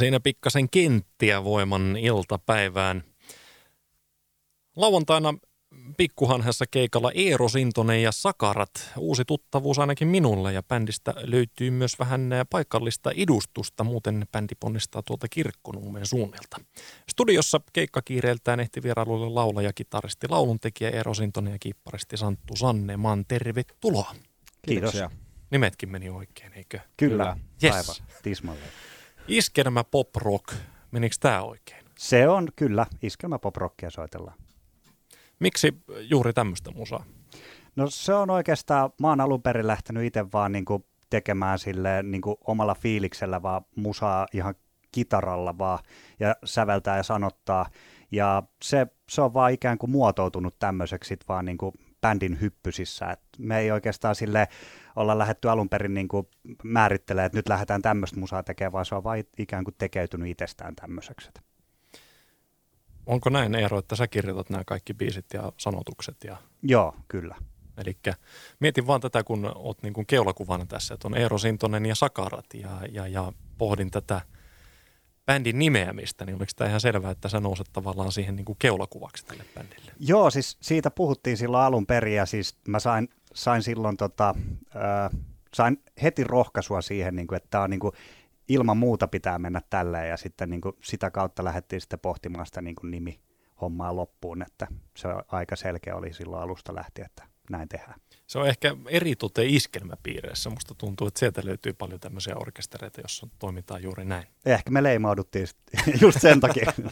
Siinä pikkasen kenttiä voiman iltapäivään. Lauantaina pikkuhanhessa keikalla Eero Sintonen ja Sakarat. Uusi tuttavuus ainakin minulle ja bändistä löytyy myös vähän paikallista edustusta. Muuten bändi ponnistaa tuolta kirkkonummen suunnilta. Studiossa keikkakiireeltään ehti vierailulle laulaja, kitaristi, lauluntekijä Eero Sintonen ja kiipparisti Santtu Sanneman. Tervetuloa. Kiitos. Nimetkin meni oikein, eikö? Kyllä, Yes. aivan tismalleen. Iskelmä pop rock. Menikö tämä oikein? Se on kyllä, iskelmä pop rockia soitellaan. Miksi juuri tämmöistä musaa? No se on oikeastaan, mä oon alun perin lähtenyt itse vaan niinku tekemään sille niinku omalla fiiliksellä vaan musaa ihan kitaralla vaan ja säveltää ja sanottaa. Ja se, se on vaan ikään kuin muotoutunut tämmöiseksi sit vaan niinku bändin hyppysissä. Et me ei oikeastaan sille olla lähetty alun perin niinku määrittelemään, että nyt lähdetään tämmöistä musaa tekemään, vaan se on vaan ikään kuin tekeytynyt itsestään tämmöiseksi. Onko näin Eero, että sä kirjoitat nämä kaikki biisit ja sanotukset? Ja, Joo, kyllä. eli mietin vaan tätä, kun oot niin kuin keulakuvana tässä, että on Eero Sintonen ja Sakarat ja, ja, ja pohdin tätä bändin nimeämistä, niin oliko tämä ihan selvää, että sä nouset tavallaan siihen niin kuin keulakuvaksi tälle bändille? Joo, siis siitä puhuttiin silloin alun perin ja siis mä sain, sain silloin tota, äh, sain heti rohkaisua siihen, niin kuin, että tämä on niin kuin, ilman muuta pitää mennä tälleen ja sitten niin kuin, sitä kautta lähdettiin sitten pohtimaan sitä niin kuin, nimi hommaa loppuun, että se aika selkeä oli silloin alusta lähtien, että näin tehdään. Se on ehkä eritoten iskelmäpiireissä. Musta tuntuu, että sieltä löytyy paljon tämmöisiä orkestereita, jossa toimitaan juuri näin. Ehkä me leimauduttiin just sen takia.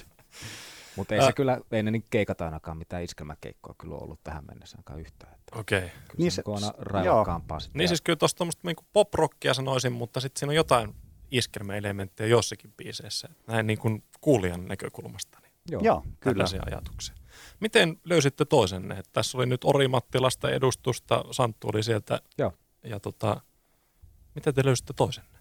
Mutta ei se kyllä, ei ne niin keikata ainakaan mitään iskelmäkeikkoa kyllä ollut tähän mennessä ainakaan yhtään. Että Okei. Okay. kyllä Niin se- se, on aina s- raivakkaampaa sitten. Niin siis kyllä tuosta tuommoista niin pop-rockia sanoisin, mutta sitten siinä on jotain iskelmäelementtejä jossakin biiseissä. Näin niin kuin kuulijan näkökulmasta. Niin Joo. Joo, kyllä. tällaisia ajatuksia. Miten löysitte toisenne? Että Tässä oli nyt Orimattilasta edustusta, Santtu oli sieltä. Joo. Ja tota, miten te löysitte toisenne?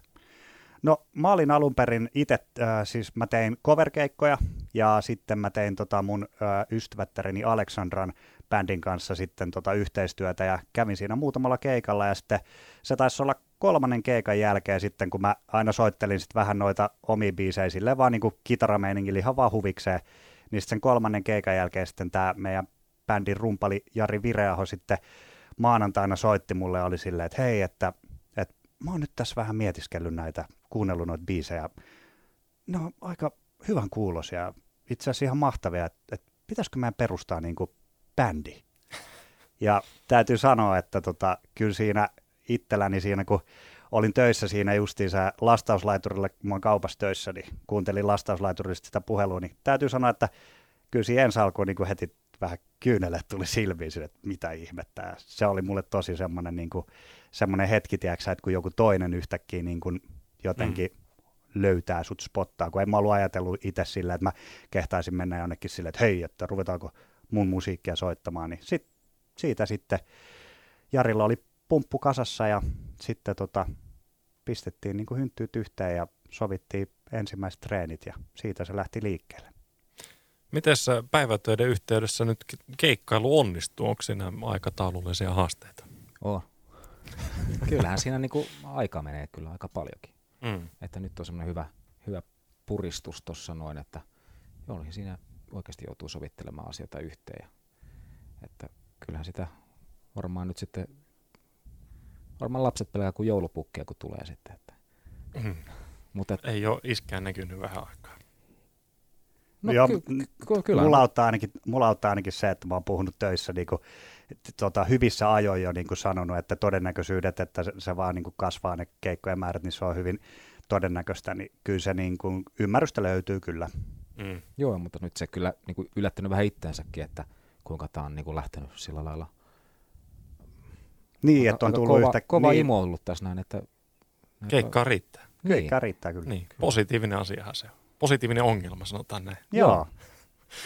No mä olin alun perin itse, äh, siis mä tein coverkeikkoja ja sitten mä tein tota mun äh, ystävättäreni Aleksandran bändin kanssa sitten tota yhteistyötä ja kävin siinä muutamalla keikalla ja sitten se taisi olla kolmannen keikan jälkeen sitten, kun mä aina soittelin sitten vähän noita omia biisejä silleen vaan niin kuin kitarameiningillä ihan vaan huvikseen, niin sen kolmannen keikan jälkeen sitten tämä meidän bändin rumpali Jari Vireaho sitten maanantaina soitti mulle oli silleen, että hei, että, että mä oon nyt tässä vähän mietiskellyt näitä, kuunnellut noita biisejä. Ne on aika hyvän kuulosia, itse asiassa ihan mahtavia, että, että pitäisikö meidän perustaa niin kuin bändi. Ja täytyy sanoa, että tota, kyllä siinä itselläni siinä, kun olin töissä siinä justiinsa lastauslaiturilla, kun mä oon kaupassa töissä, niin kuuntelin lastauslaiturista sitä puhelua, niin täytyy sanoa, että kyllä siinä ensi alkuun niin kuin heti vähän kyynelet tuli silmiin, sille, että mitä ihmettä. Ja se oli mulle tosi semmoinen, niin kuin, semmoinen hetki, tiedätkö, että kun joku toinen yhtäkkiä niin kuin jotenkin mm. löytää sut spottaa, kun en mä ollut ajatellut itse sillä, että mä kehtaisin mennä jonnekin silleen, että hei, että ruvetaanko mun musiikkia soittamaan, niin sit, siitä sitten Jarilla oli pumppu kasassa ja sitten tota, pistettiin niin kuin hynttyyt yhteen ja sovittiin ensimmäiset treenit ja siitä se lähti liikkeelle. Miten päivätöiden yhteydessä nyt ke- keikkailu onnistuu? Onko siinä aikataulullisia haasteita? On. Kyllähän siinä niinku aika menee kyllä aika paljonkin. Mm. Että nyt on semmoinen hyvä, hyvä puristus tuossa noin, että joo, niin siinä oikeasti joutuu sovittelemaan asioita yhteen. Ja, että kyllähän sitä varmaan nyt sitten, varmaan lapset pelää kuin joulupukkia, kun tulee sitten. Että, Mm. mutta et, Ei ole iskään näkynyt vähän aikaa. no, Joo, ky, ky, kyllä. Mulla auttaa, ainakin, mulla auttaa ainakin se, että mä oon puhunut töissä niin kuin, tota, hyvissä ajoin jo niin kuin sanonut, että todennäköisyydet, että se, se vaan niin kuin kasvaa ne keikkojen määrät, niin se on hyvin todennäköistä, niin kyllä se niin kuin, ymmärrystä löytyy kyllä. Mm. Joo, mutta nyt se kyllä niin kuin yllättänyt vähän itteensäkin, että kuinka tämä on niin kuin lähtenyt sillä lailla. Niin, että on tullut kova, yhtä... kova niin, imo ollut tässä näin, että... Keikkaa riittää. Niin. Keikkaa riittää kyllä. Niin, positiivinen asiahan se on. Positiivinen ongelma, sanotaan näin. Joo.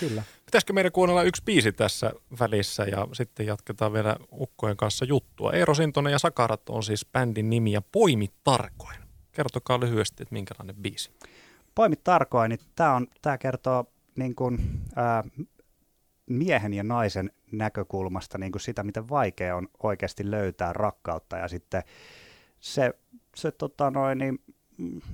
Kyllä. Pitäisikö meidän kuunnella yksi biisi tässä välissä ja sitten jatketaan vielä ukkojen kanssa juttua. Eero Sintonen ja Sakarat on siis bändin nimi ja Poimi tarkoin. Kertokaa lyhyesti, että minkälainen biisi. Poimit tarkoin, niin tämä tää kertoo niin kuin, ää, miehen ja naisen näkökulmasta niin kuin sitä, miten vaikea on oikeasti löytää rakkautta ja sitten se, se tota noin, niin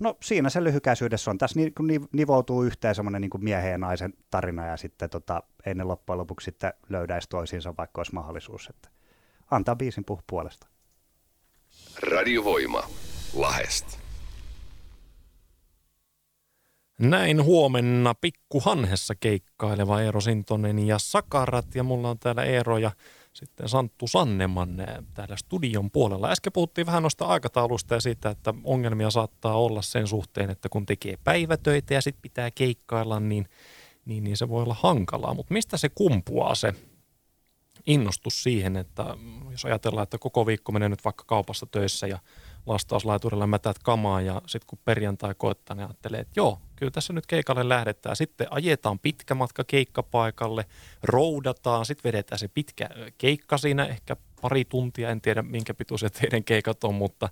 No siinä se lyhykäisyydessä on. Tässä ni, nivoutuu yhteen semmoinen niin miehen ja naisen tarina ja sitten tota, ei ne loppujen lopuksi sitten löydäisi toisiinsa, vaikka olisi mahdollisuus. Että antaa biisin puhu puolesta. Radiovoima. Lahest. Näin huomenna pikkuhanhessa keikkaileva Eero Sintonen ja Sakarat ja mulla on täällä Eero ja sitten Santtu Sanneman täällä studion puolella. Äsken puhuttiin vähän noista aikataulusta ja siitä, että ongelmia saattaa olla sen suhteen, että kun tekee päivätöitä ja sitten pitää keikkailla, niin, niin, niin se voi olla hankalaa. Mutta mistä se kumpuaa se innostus siihen, että jos ajatellaan, että koko viikko menee nyt vaikka kaupassa töissä ja lastauslaiturilla mätät kamaa ja sitten kun perjantai koettaa, niin ajattelee, että joo, kyllä tässä nyt keikalle lähdetään. Sitten ajetaan pitkä matka keikkapaikalle, roudataan, sitten vedetään se pitkä keikka siinä, ehkä pari tuntia, en tiedä minkä pituiset teidän keikat on, mutta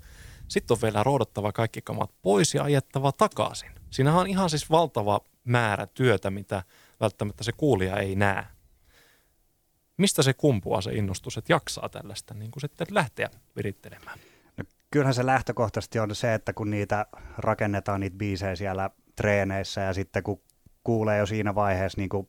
sitten on vielä roudattava kaikki kamat pois ja ajettava takaisin. Siinähän on ihan siis valtava määrä työtä, mitä välttämättä se kuulija ei näe. Mistä se kumpuaa se innostus, että jaksaa tällaista niin kuin sitten lähteä virittelemään? Kyllähän se lähtökohtaisesti on se, että kun niitä rakennetaan niitä biisejä siellä treeneissä ja sitten kun kuulee jo siinä vaiheessa niin kuin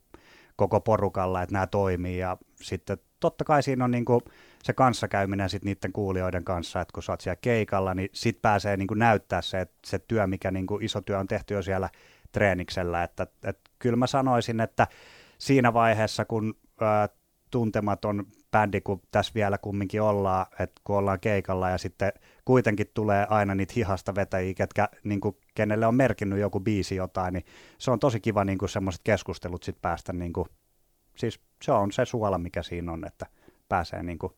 koko porukalla, että nämä toimii ja sitten totta kai siinä on niin kuin se kanssakäyminen sitten niiden kuulijoiden kanssa, että kun sä oot siellä keikalla, niin sit pääsee niin kuin näyttää se, että se työ, mikä niin kuin iso työ on tehty jo siellä treeniksellä, että, että kyllä mä sanoisin, että siinä vaiheessa, kun tuntematon bändi, kun tässä vielä kumminkin ollaan, että kun ollaan keikalla ja sitten kuitenkin tulee aina niitä hihasta vetäjiä, ketkä, niin kuin, kenelle on merkinnyt joku biisi jotain, niin se on tosi kiva niin semmoiset keskustelut sitten päästä, niin kuin, siis se on se suola, mikä siinä on, että pääsee niin kuin,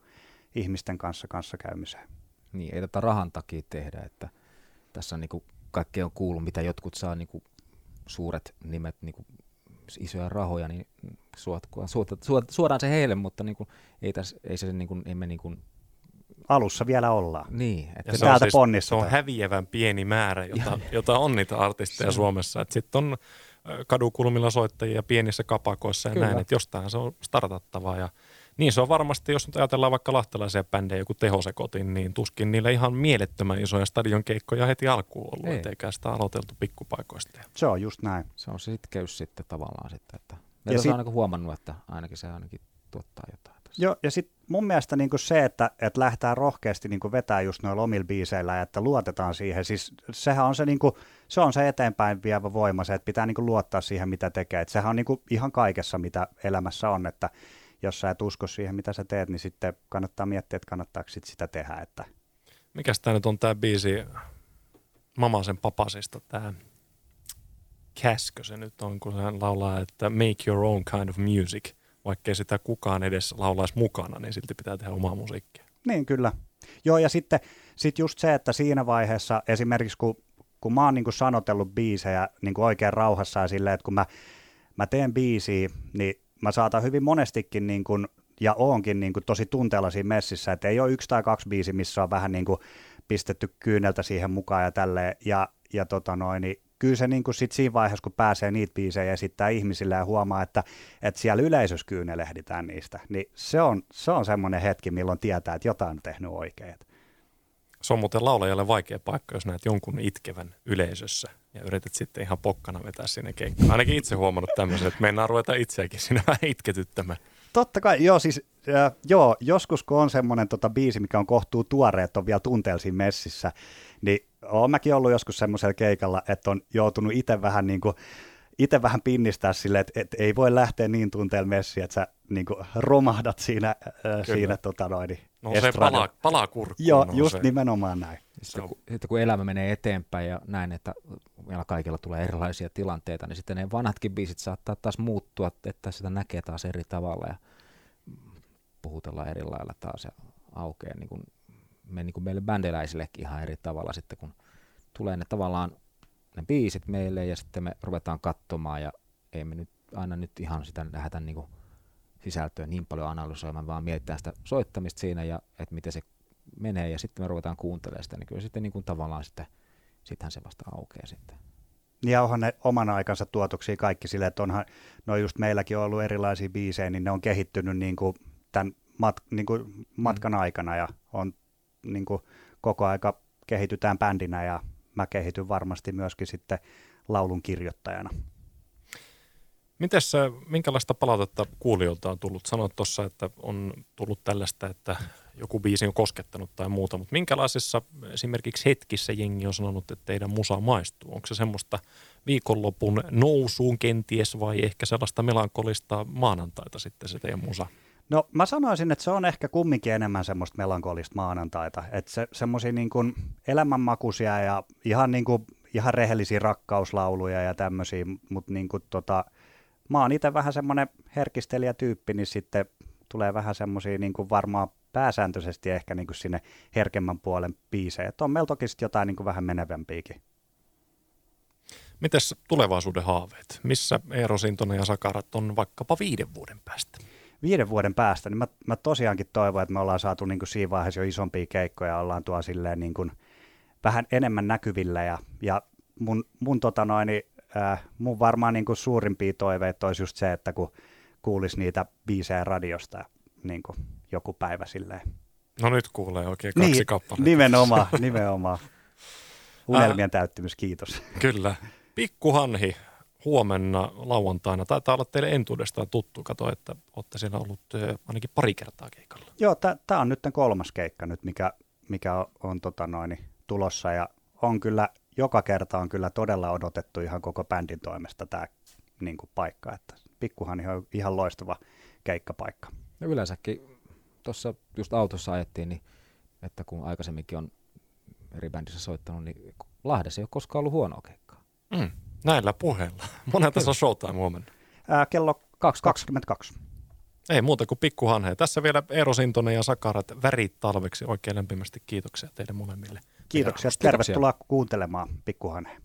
ihmisten kanssa kanssakäymiseen. Niin, ei tätä rahan takia tehdä, että tässä on niin kuin, kaikkea on kuullut, mitä jotkut saa niin kuin, suuret nimet niin kuin, isoja rahoja, niin suodaan se heille, mutta niin kuin, ei, tässä, ei se niin kuin, emme niin kuin, alussa vielä ollaan. Niin. Että se täältä on, siis, se on häviävän pieni määrä, jota, jota on niitä artisteja Suomessa. Sitten on kadukulmilla soittajia pienissä kapakoissa ja Kyllä. näin, että jostain se on startattavaa. Ja niin se on varmasti, jos nyt ajatellaan vaikka lahtelaisia bändejä, joku tehosekotin, niin tuskin niillä ihan mielettömän isoja stadionkeikkoja heti alkuun ollut, Ei. eikä sitä aloiteltu pikkupaikoista. Se on just näin. Se on se sitkeys sitten tavallaan sitten, että ja sit... on ainakin huomannut, että ainakin se ainakin tuottaa jotain. Tässä. Joo, ja sitten mun mielestä niinku se, että, että lähtää rohkeasti niinku vetää just noilla omilla biiseillä, että luotetaan siihen, siis sehän on se, niinku, se, on se eteenpäin vievä voima, se, että pitää niinku luottaa siihen, mitä tekee. Et sehän on niinku ihan kaikessa, mitä elämässä on, että jos sä et usko siihen, mitä sä teet, niin sitten kannattaa miettiä, että kannattaako sit sitä tehdä. Että... Mikäs tämä nyt on tämä biisi Mamasen papasista, tämä käskö se nyt on, kun hän laulaa, että make your own kind of music. Vaikkei sitä kukaan edes laulaisi mukana, niin silti pitää tehdä omaa musiikkia. Niin, kyllä. Joo, ja sitten sit just se, että siinä vaiheessa esimerkiksi kun, kun mä oon niin kuin sanotellut biisejä niin kuin oikein rauhassa ja silleen, että kun mä, mä teen biisiä, niin mä saatan hyvin monestikin niin kuin, ja oonkin niin kuin tosi tunteella siinä messissä, että ei ole yksi tai kaksi biisi, missä on vähän niin kuin pistetty kyyneltä siihen mukaan ja tälleen, ja, ja tota noin, niin kyllä se niin kuin sit siinä vaiheessa, kun pääsee niitä biisejä esittää ihmisille ja huomaa, että, että siellä yleisössä kyynelehditään niistä, niin se on, se on semmoinen hetki, milloin tietää, että jotain on tehnyt oikein. Se on muuten laulajalle vaikea paikka, jos näet jonkun itkevän yleisössä ja yrität sitten ihan pokkana vetää sinne kenkkaan. Ainakin itse huomannut tämmöisen, että mennään ruveta itseäkin sinne vähän itketyttämään. Totta kai, joo, siis äh, joo, joskus kun on semmoinen tota, biisi, mikä on kohtuu tuore, että on vielä tunteellisiin messissä, niin oon mäkin ollut joskus semmoisella keikalla, että on joutunut itse vähän niin kuin, itse vähän pinnistää silleen, että, että ei voi lähteä niin tunteella messiin, että sä niin kuin romahdat siinä, äh, siinä tota noin, No se palaa, palaa kurkkuun. Joo, no just se. nimenomaan näin. Sitten kun, sitten kun elämä menee eteenpäin ja näin, että meillä kaikilla tulee erilaisia tilanteita, niin sitten ne vanhatkin biisit saattaa taas muuttua, että sitä näkee taas eri tavalla ja puhutellaan eri lailla taas ja aukeaa niin kuin me niin kuin meille bändeläisillekin ihan eri tavalla sitten, kun tulee ne tavallaan ne biisit meille ja sitten me ruvetaan katsomaan ja ei me nyt aina nyt ihan sitä lähdetä niin kuin sisältöä niin paljon analysoimaan, vaan mietitään sitä soittamista siinä ja että miten se menee ja sitten me ruvetaan kuuntelemaan sitä, niin kyllä sitten niin kuin tavallaan sitten, sittenhän se vasta aukeaa sitten. Ja onhan ne oman aikansa tuotoksia kaikki sille, että onhan, no just meilläkin on ollut erilaisia biisejä, niin ne on kehittynyt niin kuin tämän mat, niin kuin matkan mm. aikana ja on niin kuin koko aika kehitytään bändinä ja mä kehityn varmasti myöskin sitten laulun kirjoittajana. Mites, minkälaista palautetta kuulijoilta on tullut? Sanoit tuossa, että on tullut tällaista, että joku biisi on koskettanut tai muuta, mutta minkälaisissa esimerkiksi hetkissä jengi on sanonut, että teidän musa maistuu? Onko se semmoista viikonlopun nousuun kenties vai ehkä sellaista melankolista maanantaita sitten se teidän musa? No mä sanoisin, että se on ehkä kumminkin enemmän semmoista melankolista maanantaita. Että se, semmoisia niin kuin elämänmakuisia ja ihan, niin kuin, ihan rehellisiä rakkauslauluja ja tämmöisiä, mutta niin kuin tota, mä oon itse vähän semmoinen herkistelijä tyyppi, niin sitten tulee vähän semmoisia niin kuin varmaan pääsääntöisesti ehkä niin kuin sinne herkemmän puolen biisejä. Että on meillä toki sitten jotain niin kuin vähän menevämpiäkin. Mites tulevaisuuden haaveet? Missä Eero Sintonen ja Sakarat on vaikkapa viiden vuoden päästä? Viiden vuoden päästä, niin mä, mä tosiaankin toivon, että me ollaan saatu niin kuin siinä vaiheessa jo isompia keikkoja, ollaan tuo silleen niin kuin vähän enemmän näkyvillä ja, ja mun, mun, tota noin, äh, mun varmaan niin kuin suurimpia toiveita olisi just se, että kun kuulisi niitä biisejä radiosta niin kuin joku päivä silleen. No nyt kuulee oikein kaksi niin, kappaletta. Nimenomaan, nimenomaan. Unelmien täyttymys, kiitos. Kyllä. Pikkuhanhi huomenna lauantaina. Taitaa olla teille entuudestaan tuttu. Kato, että olette siellä ollut ainakin pari kertaa keikalla. Joo, tämä on nyt kolmas keikka nyt, mikä, mikä on, on tota noin, tulossa. Ja on kyllä, joka kerta on kyllä todella odotettu ihan koko bändin toimesta tämä niin paikka. Että pikkuhanhi on ihan loistava keikkapaikka. Ja yleensäkin tuossa just autossa ajettiin, niin että kun aikaisemminkin on eri bändissä soittanut, niin Lahdessa ei ole koskaan ollut huonoa keikkaa. Mm, näillä puheilla. Monen tässä on showtime huomenna? Ää, kello 22. Ei muuta kuin pikkuhanhe. Tässä vielä Eero Sintonen ja Sakarat värit talveksi. Oikein lämpimästi kiitoksia teille molemmille. Kiitoksia. Tervetuloa kuuntelemaan pikkuhanhe.